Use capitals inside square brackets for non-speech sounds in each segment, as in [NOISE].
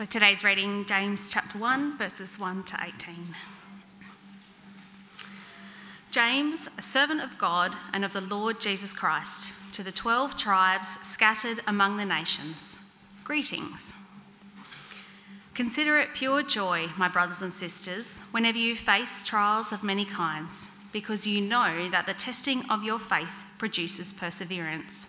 So today's reading, James chapter 1, verses 1 to 18. James, a servant of God and of the Lord Jesus Christ, to the 12 tribes scattered among the nations, greetings. Consider it pure joy, my brothers and sisters, whenever you face trials of many kinds, because you know that the testing of your faith produces perseverance.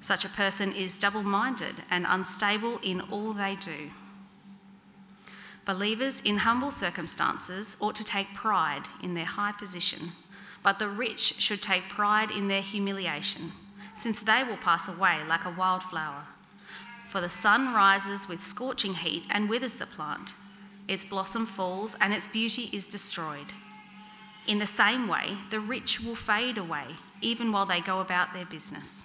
Such a person is double minded and unstable in all they do. Believers in humble circumstances ought to take pride in their high position, but the rich should take pride in their humiliation, since they will pass away like a wildflower. For the sun rises with scorching heat and withers the plant, its blossom falls and its beauty is destroyed. In the same way, the rich will fade away, even while they go about their business.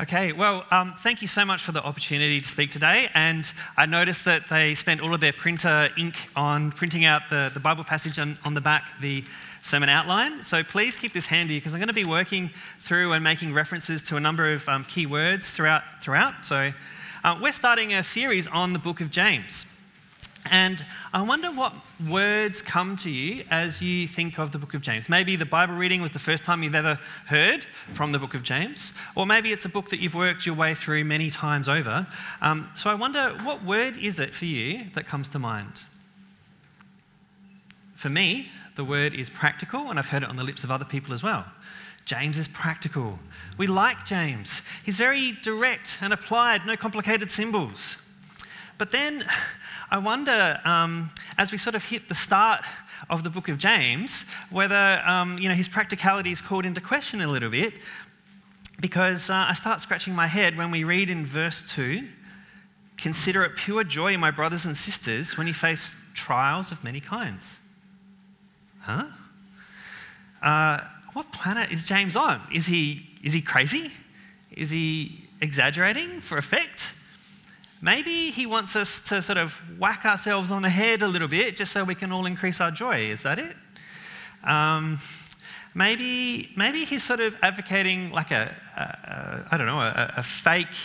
Okay, well, um, thank you so much for the opportunity to speak today. And I noticed that they spent all of their printer ink on printing out the, the Bible passage on, on the back, the sermon outline. So please keep this handy because I'm going to be working through and making references to a number of um, key words throughout. throughout. So uh, we're starting a series on the book of James. And I wonder what words come to you as you think of the book of James. Maybe the Bible reading was the first time you've ever heard from the book of James, or maybe it's a book that you've worked your way through many times over. Um, so I wonder what word is it for you that comes to mind? For me, the word is practical, and I've heard it on the lips of other people as well. James is practical. We like James. He's very direct and applied, no complicated symbols. But then I wonder, um, as we sort of hit the start of the book of James, whether um, you know, his practicality is called into question a little bit, because uh, I start scratching my head when we read in verse 2 Consider it pure joy, my brothers and sisters, when you face trials of many kinds. Huh? Uh, what planet is James on? Is he, is he crazy? Is he exaggerating for effect? Maybe he wants us to sort of whack ourselves on the head a little bit just so we can all increase our joy. Is that it? Um, maybe, maybe he's sort of advocating like a, a, a I don't know, a, a fake,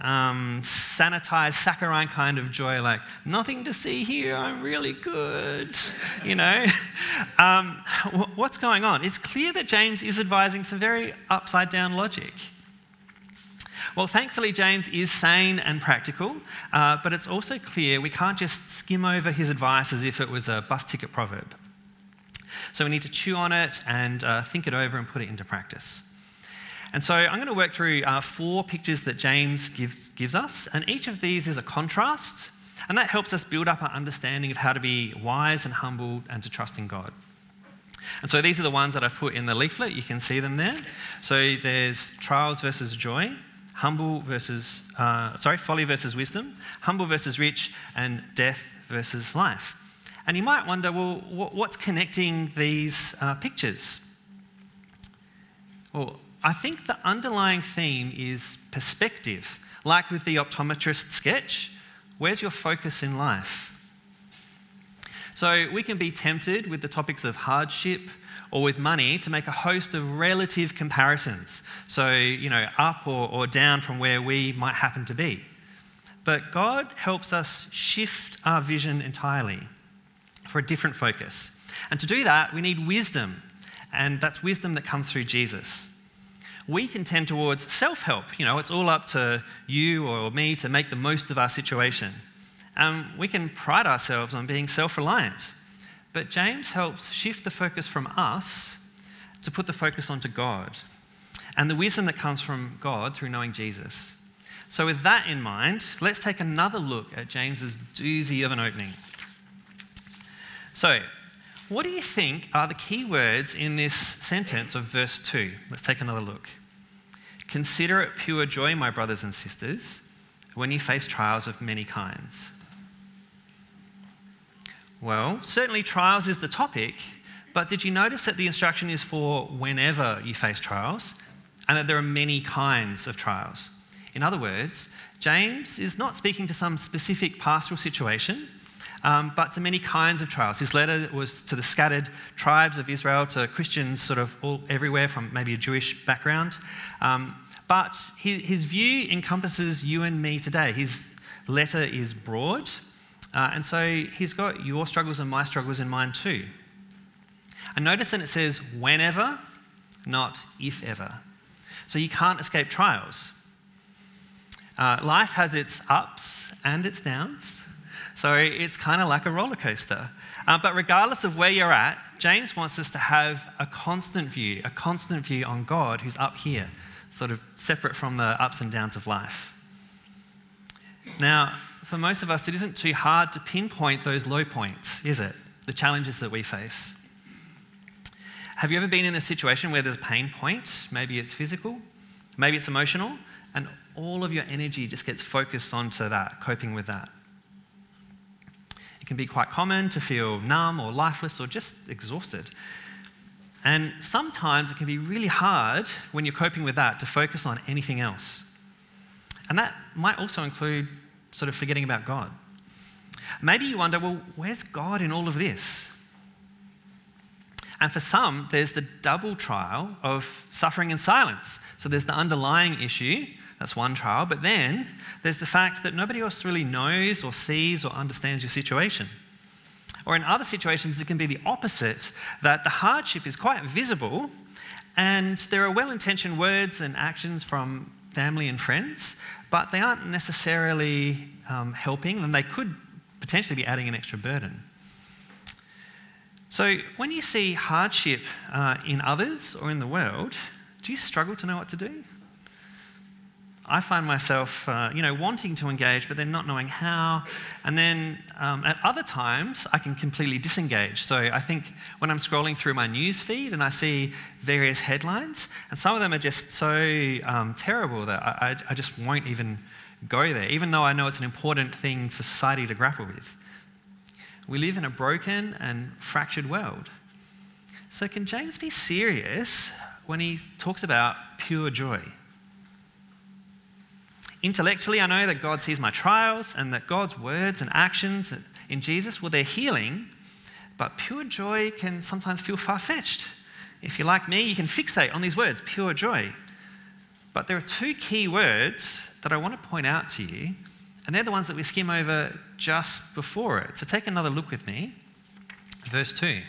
um, sanitized, saccharine kind of joy, like nothing to see here, I'm really good, you know? [LAUGHS] um, what's going on? It's clear that James is advising some very upside down logic. Well, thankfully, James is sane and practical, uh, but it's also clear we can't just skim over his advice as if it was a bus ticket proverb. So we need to chew on it and uh, think it over and put it into practice. And so I'm going to work through uh, four pictures that James gives, gives us, and each of these is a contrast, and that helps us build up our understanding of how to be wise and humble and to trust in God. And so these are the ones that I've put in the leaflet. You can see them there. So there's trials versus joy, humble versus, uh, sorry, folly versus wisdom, humble versus rich, and death versus life. And you might wonder, well, what's connecting these uh, pictures? Well, I think the underlying theme is perspective. Like with the optometrist sketch, where's your focus in life? So we can be tempted with the topics of hardship or with money to make a host of relative comparisons. So, you know, up or, or down from where we might happen to be. But God helps us shift our vision entirely for a different focus. And to do that, we need wisdom. And that's wisdom that comes through Jesus. We can tend towards self help. You know, it's all up to you or me to make the most of our situation. And we can pride ourselves on being self reliant. But James helps shift the focus from us to put the focus onto God and the wisdom that comes from God through knowing Jesus. So, with that in mind, let's take another look at James's doozy of an opening. So, what do you think are the key words in this sentence of verse 2? Let's take another look. Consider it pure joy, my brothers and sisters, when you face trials of many kinds. Well, certainly trials is the topic, but did you notice that the instruction is for whenever you face trials and that there are many kinds of trials? In other words, James is not speaking to some specific pastoral situation, um, but to many kinds of trials. His letter was to the scattered tribes of Israel, to Christians sort of all everywhere from maybe a Jewish background. Um, but his, his view encompasses you and me today. His letter is broad, uh, and so he's got your struggles and my struggles in mind too. And notice that it says whenever, not if ever. So you can't escape trials. Uh, life has its ups and its downs. So it's kind of like a roller coaster. Uh, but regardless of where you're at, James wants us to have a constant view, a constant view on God who's up here, sort of separate from the ups and downs of life. Now, for most of us, it isn't too hard to pinpoint those low points, is it? The challenges that we face. Have you ever been in a situation where there's a pain point? Maybe it's physical, maybe it's emotional, and all of your energy just gets focused onto that, coping with that. It can be quite common to feel numb or lifeless or just exhausted. And sometimes it can be really hard when you're coping with that to focus on anything else. And that might also include sort of forgetting about God. Maybe you wonder, well, where's God in all of this? And for some, there's the double trial of suffering in silence. So there's the underlying issue that's one trial. But then there's the fact that nobody else really knows or sees or understands your situation. Or in other situations, it can be the opposite that the hardship is quite visible and there are well intentioned words and actions from family and friends, but they aren't necessarily um, helping and they could potentially be adding an extra burden. So, when you see hardship uh, in others or in the world, do you struggle to know what to do? I find myself, uh, you know, wanting to engage, but then not knowing how. And then um, at other times, I can completely disengage. So I think when I'm scrolling through my news feed and I see various headlines, and some of them are just so um, terrible that I, I, I just won't even go there, even though I know it's an important thing for society to grapple with. We live in a broken and fractured world. So, can James be serious when he talks about pure joy? Intellectually, I know that God sees my trials and that God's words and actions in Jesus, well, they're healing, but pure joy can sometimes feel far fetched. If you're like me, you can fixate on these words, pure joy. But there are two key words that I want to point out to you, and they're the ones that we skim over just before it. So take another look with me. Verse 2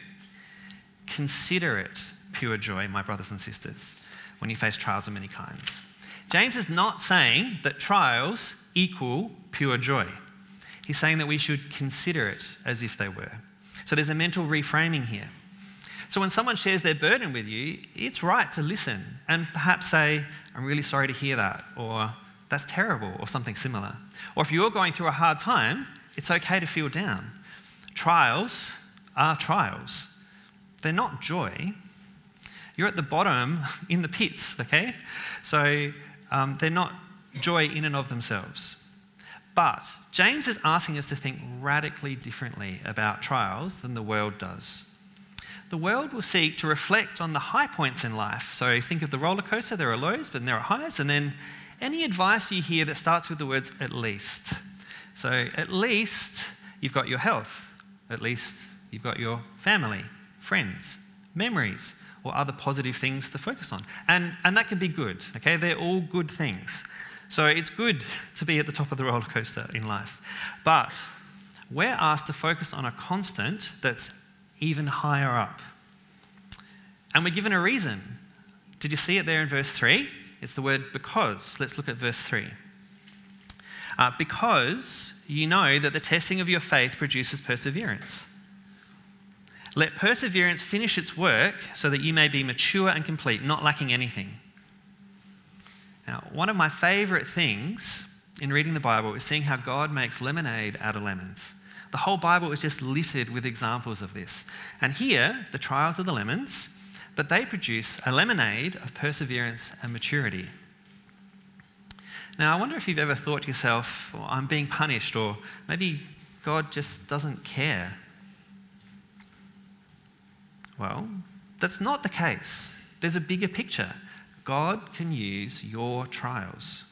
Consider it pure joy, my brothers and sisters, when you face trials of many kinds. James is not saying that trials equal pure joy. He's saying that we should consider it as if they were. So there's a mental reframing here. So when someone shares their burden with you, it's right to listen and perhaps say, I'm really sorry to hear that, or that's terrible, or something similar. Or if you're going through a hard time, it's okay to feel down. Trials are trials, they're not joy. You're at the bottom [LAUGHS] in the pits, okay? So um, they're not joy in and of themselves. But James is asking us to think radically differently about trials than the world does. the world will seek to reflect on the high points in life. So think of the roller coaster, there are lows, but there are highs. And then any advice you hear that starts with the words at least. So at least you've got your health, at least you've got your family, friends, memories, or other positive things to focus on. And, and that can be good, okay? They're all good things. So it's good [LAUGHS] to be at the top of the roller coaster in life. But we're asked to focus on a constant that's even higher up. And we're given a reason. Did you see it there in verse 3? It's the word because. Let's look at verse 3. Uh, because you know that the testing of your faith produces perseverance. Let perseverance finish its work so that you may be mature and complete, not lacking anything. Now, one of my favorite things in reading the Bible is seeing how God makes lemonade out of lemons. The whole Bible is just littered with examples of this. And here, the trials of the lemons, but they produce a lemonade of perseverance and maturity. Now, I wonder if you've ever thought to yourself, well, I'm being punished, or maybe God just doesn't care. Well, that's not the case. There's a bigger picture. God can use your trials.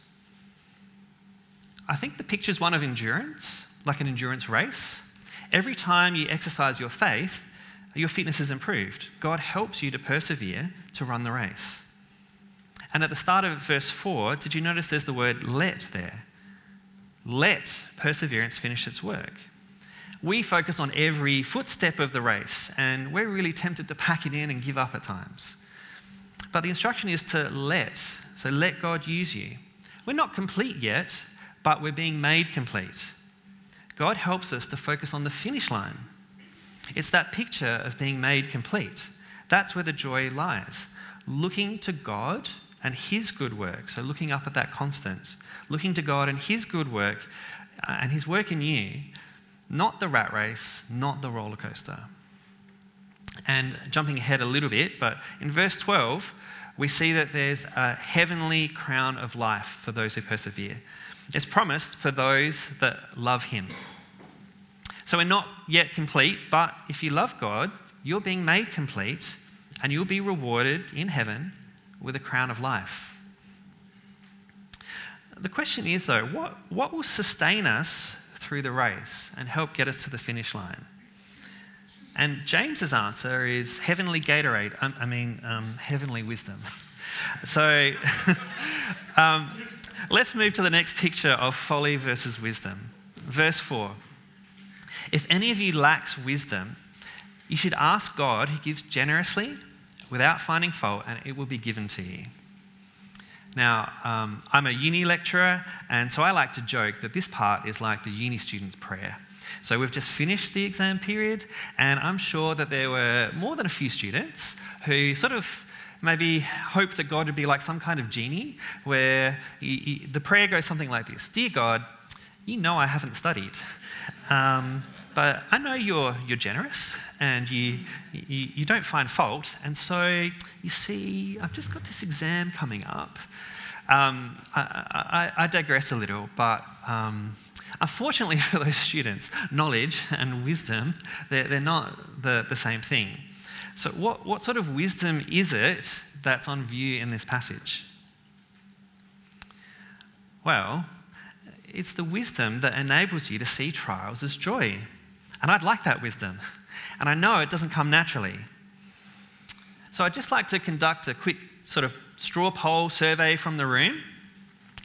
I think the picture is one of endurance like an endurance race. Every time you exercise your faith, your fitness is improved. God helps you to persevere to run the race. And at the start of verse 4, did you notice there's the word let there? Let perseverance finish its work. We focus on every footstep of the race, and we're really tempted to pack it in and give up at times. But the instruction is to let, so let God use you. We're not complete yet, but we're being made complete. God helps us to focus on the finish line. It's that picture of being made complete. That's where the joy lies. Looking to God and His good work. So, looking up at that constant, looking to God and His good work uh, and His work in you, not the rat race, not the roller coaster. And jumping ahead a little bit, but in verse 12, we see that there's a heavenly crown of life for those who persevere. It's promised for those that love Him. So we're not yet complete, but if you love God, you're being made complete and you'll be rewarded in heaven with a crown of life. The question is, though, what, what will sustain us through the race and help get us to the finish line? And James's answer is heavenly Gatorade, um, I mean, um, heavenly wisdom. [LAUGHS] So, [LAUGHS] um, Let's move to the next picture of folly versus wisdom. Verse 4 If any of you lacks wisdom, you should ask God, who gives generously without finding fault, and it will be given to you. Now, um, I'm a uni lecturer, and so I like to joke that this part is like the uni student's prayer. So we've just finished the exam period, and I'm sure that there were more than a few students who sort of maybe hope that God would be like some kind of genie where he, he, the prayer goes something like this Dear God, you know I haven't studied. Um, but I know you're, you're generous and you, you, you, don't find fault. And so, you see, I've just got this exam coming up. Um, I, I, I, digress a little, but um, unfortunately [LAUGHS] for those students, knowledge and wisdom, they're, they're not the, the same thing. So, what, what sort of wisdom is it that's on view in this passage? Well, it's the wisdom that enables you to see trials as joy. And I'd like that wisdom. [LAUGHS] And I know it doesn't come naturally. So I'd just like to conduct a quick sort of straw poll survey from the room.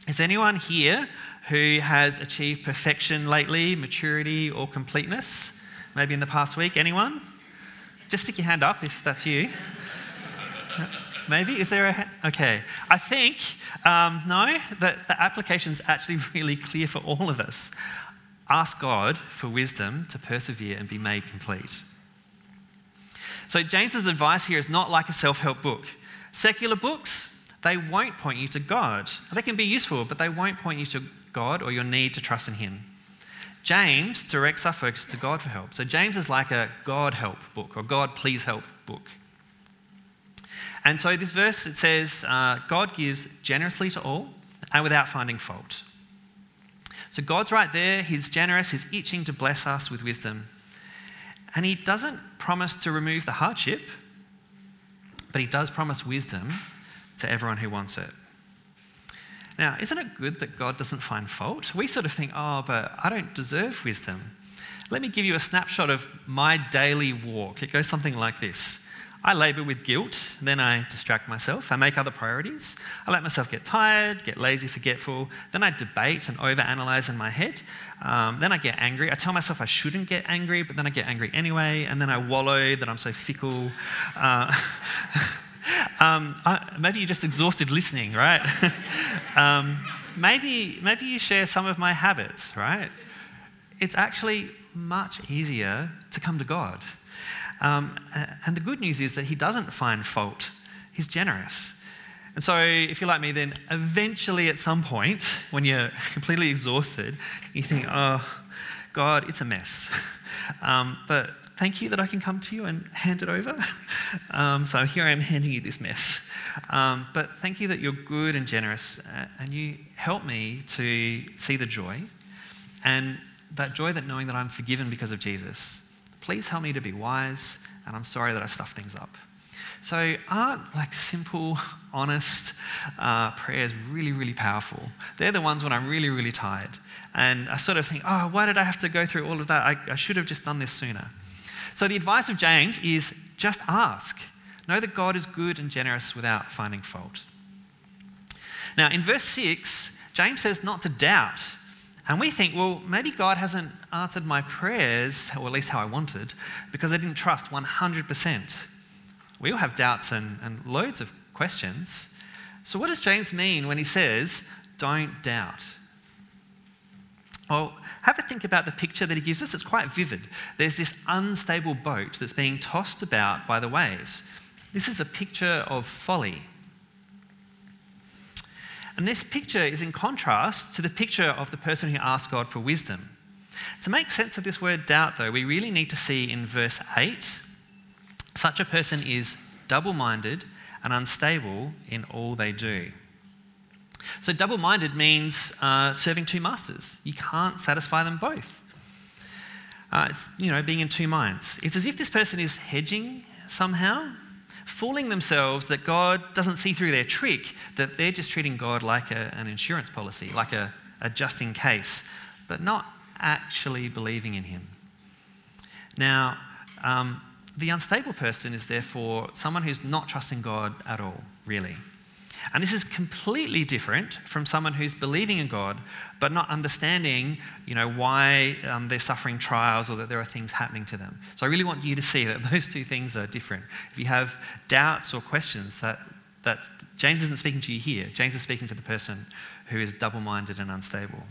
Is anyone here who has achieved perfection lately, maturity, or completeness? Maybe in the past week? Anyone? Just stick your hand up if that's you. [LAUGHS] Maybe? Is there a? Okay. I think, um, no, that the application's actually [LAUGHS] really clear for all of us. Ask God for wisdom to persevere and be made complete. So, James's advice here is not like a self help book. Secular books, they won't point you to God. They can be useful, but they won't point you to God or your need to trust in Him. James directs our focus to God for help. So James is like a God help book or God please help book. And so this verse it says, uh, God gives generously to all and without finding fault. So God's right there, He's generous, He's itching to bless us with wisdom. And he doesn't promise to remove the hardship, but he does promise wisdom to everyone who wants it. Now, isn't it good that God doesn't find fault? We sort of think, oh, but I don't deserve wisdom. Let me give you a snapshot of my daily walk. It goes something like this I labour with guilt, then I distract myself. I make other priorities. I let myself get tired, get lazy, forgetful. Then I debate and overanalyze in my head. Um, then I get angry. I tell myself I shouldn't get angry, but then I get angry anyway. And then I wallow that I'm so fickle. Uh, [LAUGHS] um, I, maybe you're just exhausted listening, right? [LAUGHS] um, maybe, maybe you share some of my habits, right? It's actually much easier to come to God. Um, and the good news is that he doesn't find fault, he's generous. And so, if you're like me, then eventually at some point, when you're [LAUGHS] completely exhausted, you think, oh, God, it's a mess. [LAUGHS] Um, but thank you that I can come to you and hand it over. [LAUGHS] Um, so here I am handing you this mess. Um, but thank you that you're good and generous uh, and you help me to see the joy and that joy that knowing that I'm forgiven because of Jesus. Please help me to be wise, and I'm sorry that I stuff things up. So, aren't like simple, [LAUGHS] honest uh, prayers really, really powerful? They're the ones when I'm really, really tired. And I sort of think, oh, why did I have to go through all of that? I, I should have just done this sooner. So, the advice of James is just ask. Know that God is good and generous without finding fault. Now, in verse 6, James says not to doubt and we think, well, maybe God hasn't answered my prayers, or at least how I wanted, because I didn't trust 100%. We all have doubts and, and loads of questions. So, what does James mean when he says, don't doubt? Well, have a think about the picture that he gives us. It's quite vivid. There's this unstable boat that's being tossed about by the waves. This is a picture of folly. And this picture is in contrast to the picture of the person who asks God for wisdom. To make sense of this word doubt, though, we really need to see in verse 8 such a person is double minded and unstable in all they do. So, double minded means uh, serving two masters. You can't satisfy them both. Uh, it's, you know, being in two minds. It's as if this person is hedging somehow fooling themselves that God doesn't see through their trick, that they're just treating God like a, an insurance policy, like a, a just in case, but not actually believing in Him. Now, um, the unstable person is therefore someone who's not trusting God at all, really. And this is completely different from someone who's believing in God but not understanding, you know, why um, they're suffering trials or that there are things happening to them. So I really want you to see that [LAUGHS] those two things are different. If you have doubts or questions, that, that James isn't speaking to you here. James is speaking to the person who is double-minded and unstable.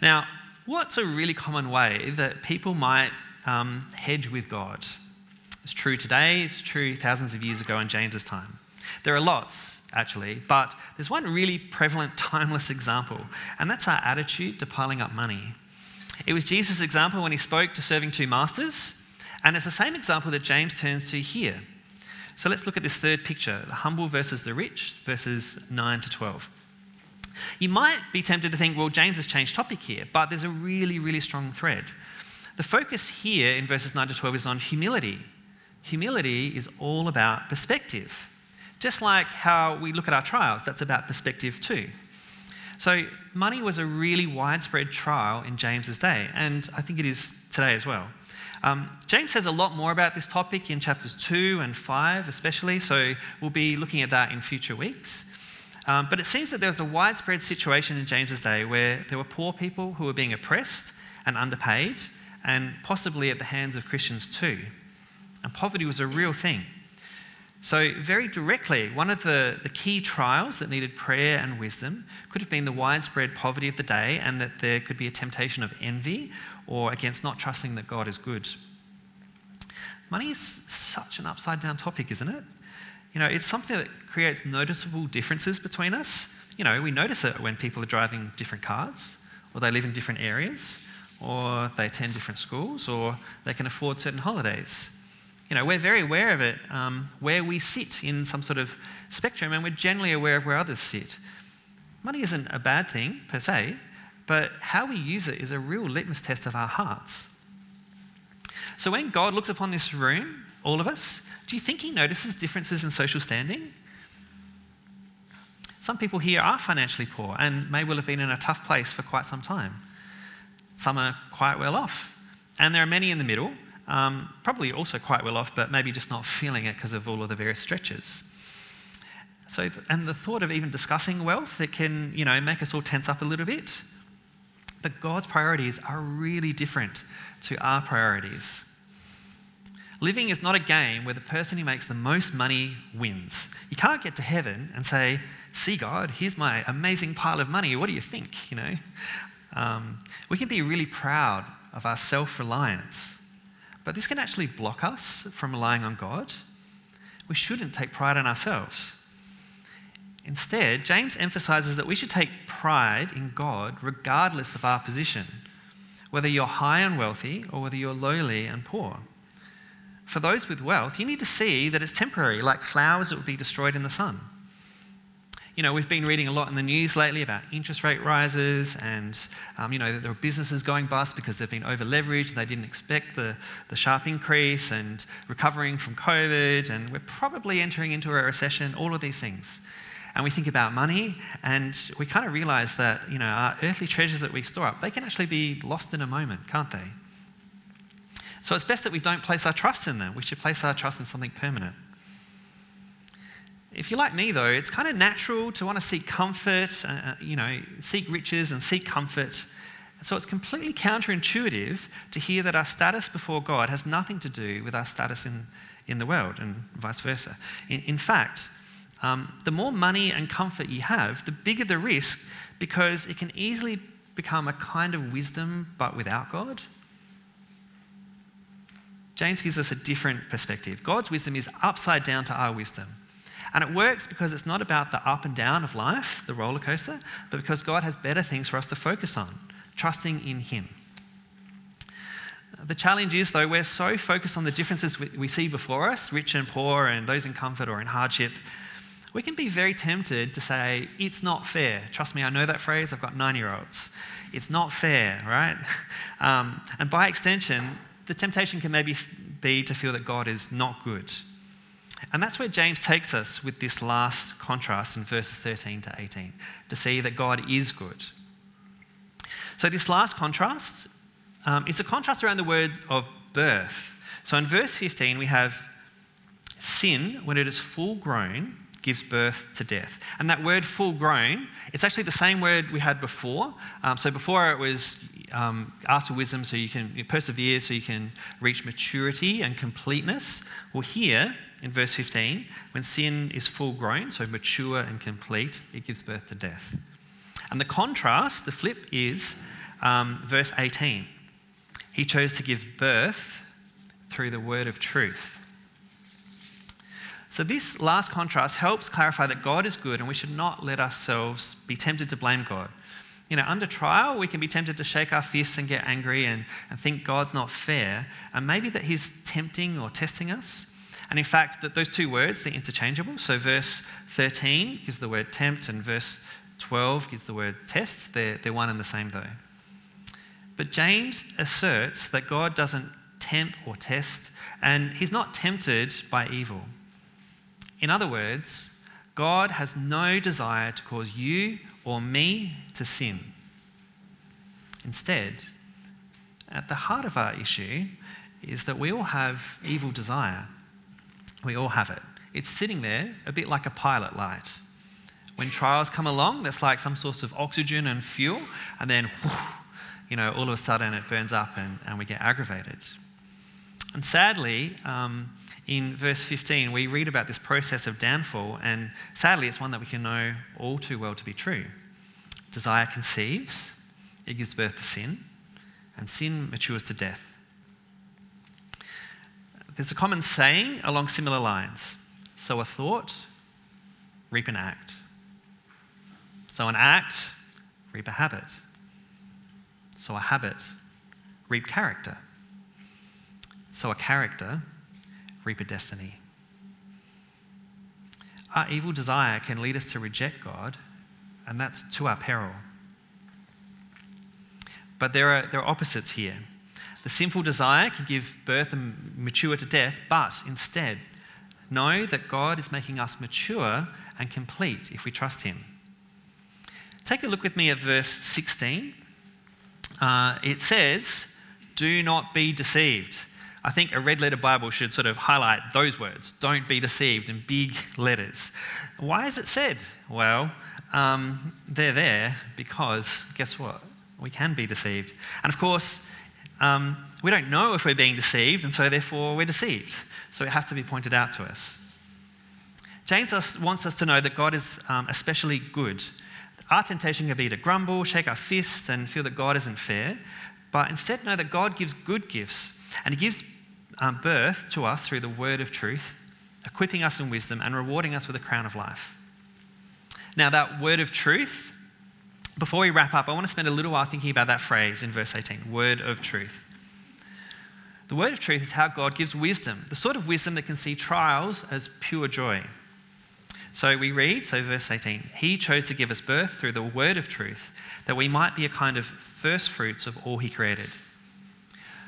Now, what's a really common way that people might um, hedge with God? It's true today, it's true thousands of years ago in James's time. There are lots, actually, but there's one really prevalent, [LAUGHS] timeless example, and that's our attitude to piling up money. It was Jesus' example when he spoke to serving two masters, and it's the same example that James turns to here. So let's look at this third picture the humble versus the rich, verses 9 to 12. You might be tempted to think, well, James has changed topic here, but there's a really, really strong thread. The focus here in verses 9 to 12 is on humility. Humility is all about perspective. Just like how we look at our trials, that's about perspective too. So, money was a really widespread trial in James's day, and I think it is today as well. Um, James says a lot more about this topic in chapters 2 and 5, especially, so we'll be looking at that in future weeks. Um, but it seems that there was a widespread situation in James's day where there were poor people who were being oppressed and underpaid, and possibly at the hands of Christians too. And poverty was a real thing. So, very directly, one of the, the key trials that needed prayer and wisdom could have been the widespread poverty of the day, and that there could be a temptation of envy or against not trusting that God is good. Money is such an upside down topic, isn't it? You know, it's something that creates noticeable differences between us. You know, we notice it when people are driving different cars, or they live in different areas, or they attend different schools, or they can afford certain holidays you know, we're very aware of it um, where we sit in some sort of spectrum, and we're generally aware of where others sit. Money isn't a bad thing per se, but how we use it is a real litmus test of our hearts. So when God looks upon this room, all of us, do you think he notices differences in social standing? Some people here are financially poor and may well have been in a tough place for quite some time. Some are quite well off. And there are many in the middle, um, probably also quite well off, but maybe just not feeling it because of all of the various stretches. So, and the thought of even discussing wealth, it can, you know, make us all tense up a little bit. But God's priorities are really different to our priorities. Living is not a game where the person who makes the most money wins. You can't get to heaven and say, see, God, here's my amazing pile of money. What do you think? You know, um, we can be really proud of our self reliance, but this can actually block us from relying on God. We shouldn't take pride in ourselves. Instead, James emphasizes that we should take pride in God regardless of our position, whether you're high and wealthy or whether you're lowly and poor. For those with wealth, you need to see that it's temporary, like flowers that will be destroyed in the sun you know, we've been reading a lot in the news lately about interest rate rises and, um, you know, there are businesses going bust because they've been over leveraged and they didn't expect the, the sharp increase and recovering from COVID and we're probably entering into a recession, all of these things. And we think about money and we kind of realize that, you know, our earthly treasures that we store up, they can actually be lost in a moment, can't they? So it's best that we don't place our trust in them. We should place our trust in something permanent. If you're like me, though, it's kind of natural to want to seek comfort, uh, uh, you know, seek riches and seek comfort. so it's completely counterintuitive to hear that our status before God has nothing to do with our status in, in the world and vice versa. In, in fact, um, the more money and comfort you have, the bigger the risk because it can easily become a kind of wisdom but without God. James gives us a different perspective. God's wisdom is upside down to our wisdom. And it works because it's not about the up and down of life, the roller coaster, but because God has better things for us to focus on, trusting in Him. The challenge is, though, we're so focused on the differences we see before us, rich and poor, and those in comfort or in hardship, we can be very tempted to say, it's not fair. Trust me, I know that phrase. I've got nine year olds. It's not fair, right? [LAUGHS] Um, and by extension, the temptation can maybe be to feel that God is not good and that's where James takes us with this last contrast in verses 13 to 18 to see that God is good. So, this last contrast um, is a contrast around the word of birth. So, in verse 15, we have sin, when it is full grown, gives birth to death. And that word full grown, it's actually the same word we had before. Um, so, before it was um, ask for wisdom so you can persevere, so you can reach maturity and completeness. Well, here, in verse 15, when sin is full grown, so mature and complete, it gives birth to death. And the contrast, the flip, is um, verse 18. He chose to give birth through the word of truth. So, this last contrast helps clarify that God is good and we should not let ourselves be tempted to blame God. You know, under trial, we can be tempted to shake our fists and get angry and, and think God's not fair, and maybe that He's tempting or testing us. And in fact, that those two words, they're interchangeable. So verse 13 gives the word tempt, and verse 12 gives the word test. They're, they're one and the same, though. But James asserts that God doesn't tempt or test, and he's not tempted by evil. In other words, God has no desire to cause you or me to sin. Instead, at the heart of our issue is that we all have evil desire. We all have it. It's sitting there a bit like a pilot light. When trials come along, that's like some source of oxygen and fuel, and then, you know, all of a sudden it burns up and, and we get aggravated. And sadly, um, in verse 15, we read about this process of downfall, and sadly, it's one that we can know all too well to be true. Desire conceives, it gives birth to sin, and sin matures to death. There's a common saying along similar lines sow a thought, reap an act. Sow an act, reap a habit. Sow a habit, reap character. Sow a character, reap a destiny. Our evil desire can lead us to reject God, and that's to our peril. But there are, there are opposites here. The sinful desire can give birth and mature to death, but instead, know that God is making us mature and complete if we trust Him. Take a look with me at verse 16. Uh, it says, Do not be deceived. I think a red letter Bible should sort of highlight those words, don't be deceived, in big [LAUGHS] letters. Why is it said? Well, um, they're there because guess what? We can be deceived. And of course, um, we don't know if we're being deceived, and so therefore we're deceived. So it has to be pointed out to us. James wants us to know that God is um, especially good. Our temptation can be to grumble, shake our fists, and feel that God isn't fair, but instead know that God gives good gifts, and He gives um, birth to us through the word of truth, equipping us in wisdom, and rewarding us with a crown of life. Now, that word of truth, before we wrap up, I want to spend a little while thinking about that phrase in verse 18 word of truth. The word of truth is how God gives wisdom, the sort of wisdom that can see trials as pure joy. So we read, so verse 18, He chose to give us birth through the word of truth, that we might be a kind of first fruits of all He created.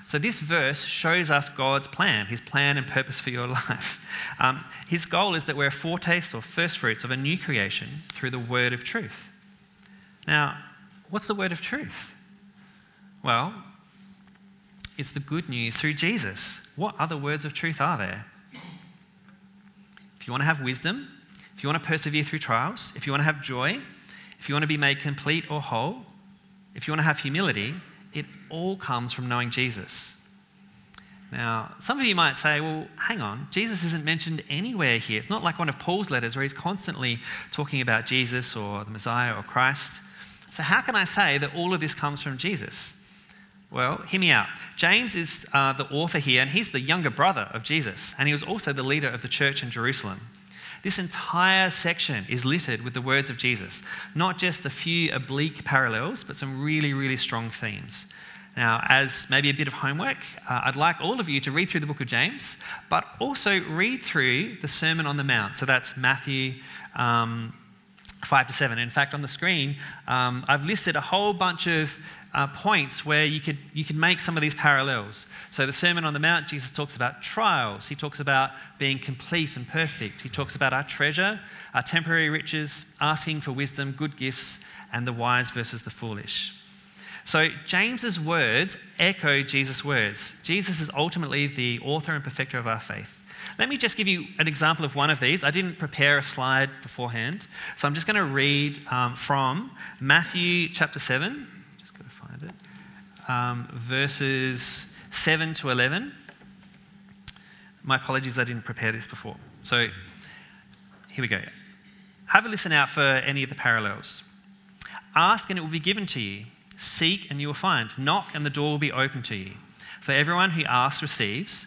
So, this verse shows us God's plan, his plan and purpose for your [LAUGHS] life. Um, his goal is that we're a foretaste or first fruits of a new creation through the word of truth. Now, what's the word of truth? Well, it's the good news through Jesus. What other words of truth are there? If you want to have wisdom, if you want to persevere through trials, if you want to have joy, if you want to be made complete or whole, if you want to have humility, it all comes from knowing Jesus. Now, some of you might say, well, hang on, Jesus isn't mentioned anywhere here. It's not like one of Paul's letters where he's constantly talking about Jesus or the Messiah or Christ. So, how can I say that all of this comes from Jesus? Well, hear me out. James is uh, the author here, and he's the younger brother of Jesus, and he was also the leader of the church in Jerusalem. This entire section is littered with the words of Jesus, not just a few oblique parallels, but some really, really strong themes. Now, as maybe a bit of homework, uh, I'd like all of you to read through the book of James, but also read through the Sermon on the Mount. So that's Matthew um, 5 to 7. In fact, on the screen, um, I've listed a whole bunch of uh, points where you could, you could make some of these parallels. So, the Sermon on the Mount, Jesus talks about trials. He talks about being complete and perfect. He talks about our treasure, our temporary riches, asking for wisdom, good gifts, and the wise versus the foolish. So, James's words echo Jesus' words. Jesus is ultimately the author and perfecter of our faith. Let me just give you an example of one of these. I didn't prepare a slide beforehand, so I'm just going to read um, from Matthew chapter 7, just got to find it, um, verses 7 to 11. My apologies, I didn't prepare this before. So here we go. Have a listen out for any of the parallels. Ask and it will be given to you. Seek and you will find. Knock and the door will be open to you. For everyone who asks receives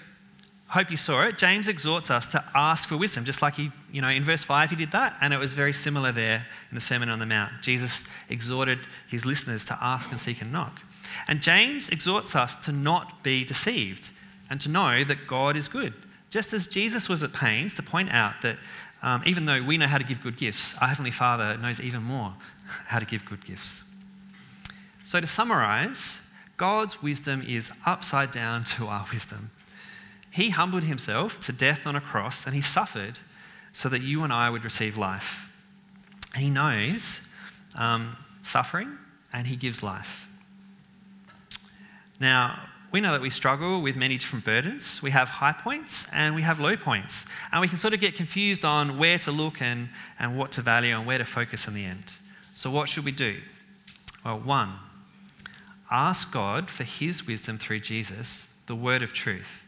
hope you saw it. James exhorts us to ask for wisdom, just like he, you know, in verse 5 he did that, and it was very similar there in the Sermon on the Mount. Jesus exhorted his listeners to ask and seek and knock. And James exhorts us to not be deceived and to know that God is good. Just as Jesus was at pains to point out that um, even though we know how to give good gifts, our Heavenly Father knows even more [LAUGHS] how to give good gifts. So, to summarize, God's wisdom is upside down to our wisdom. He humbled himself to death on a cross and he suffered so that you and I would receive life. He knows um, suffering and he gives life. Now, we know that we struggle with many different burdens. We have high points and we have low points. And we can sort of get confused on where to look and, and what to value and where to focus in the end. So, what should we do? Well, one, ask God for his wisdom through Jesus, the word of truth.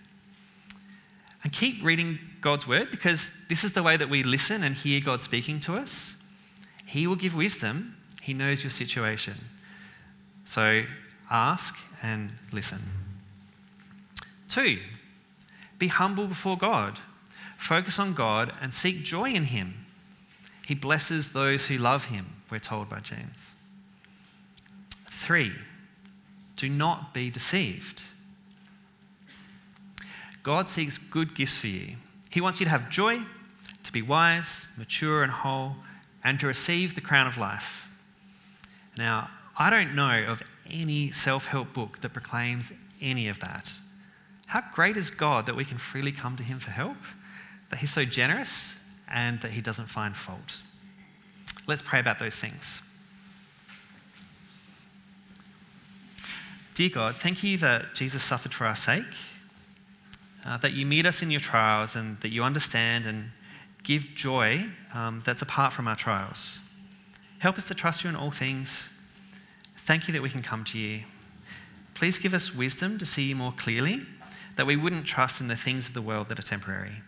And keep reading God's word because this is the way that we listen and hear God speaking to us. He will give wisdom, He knows your situation. So ask and listen. Two, be humble before God. Focus on God and seek joy in Him. He blesses those who love Him, we're told by James. Three, do not be deceived. God seeks good gifts for you. He wants you to have joy, to be wise, mature, and whole, and to receive the crown of life. Now, I don't know of any self help book that proclaims any of that. How great is God that we can freely come to Him for help, that He's so generous, and that He doesn't find fault. Let's pray about those things. Dear God, thank you that Jesus suffered for our sake, uh, that you meet us in your trials, and that you understand and give joy um, that's apart from our trials. Help us to trust you in all things. Thank you that we can come to you. Please give us wisdom to see you more clearly, that we wouldn't trust in the things of the world that are temporary.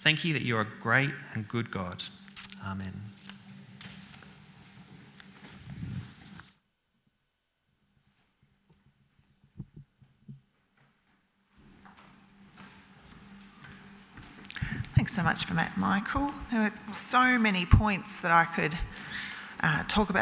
Thank you that you are a great and good God. Amen. Thanks so much for that, Michael. There were so many points that I could uh, talk about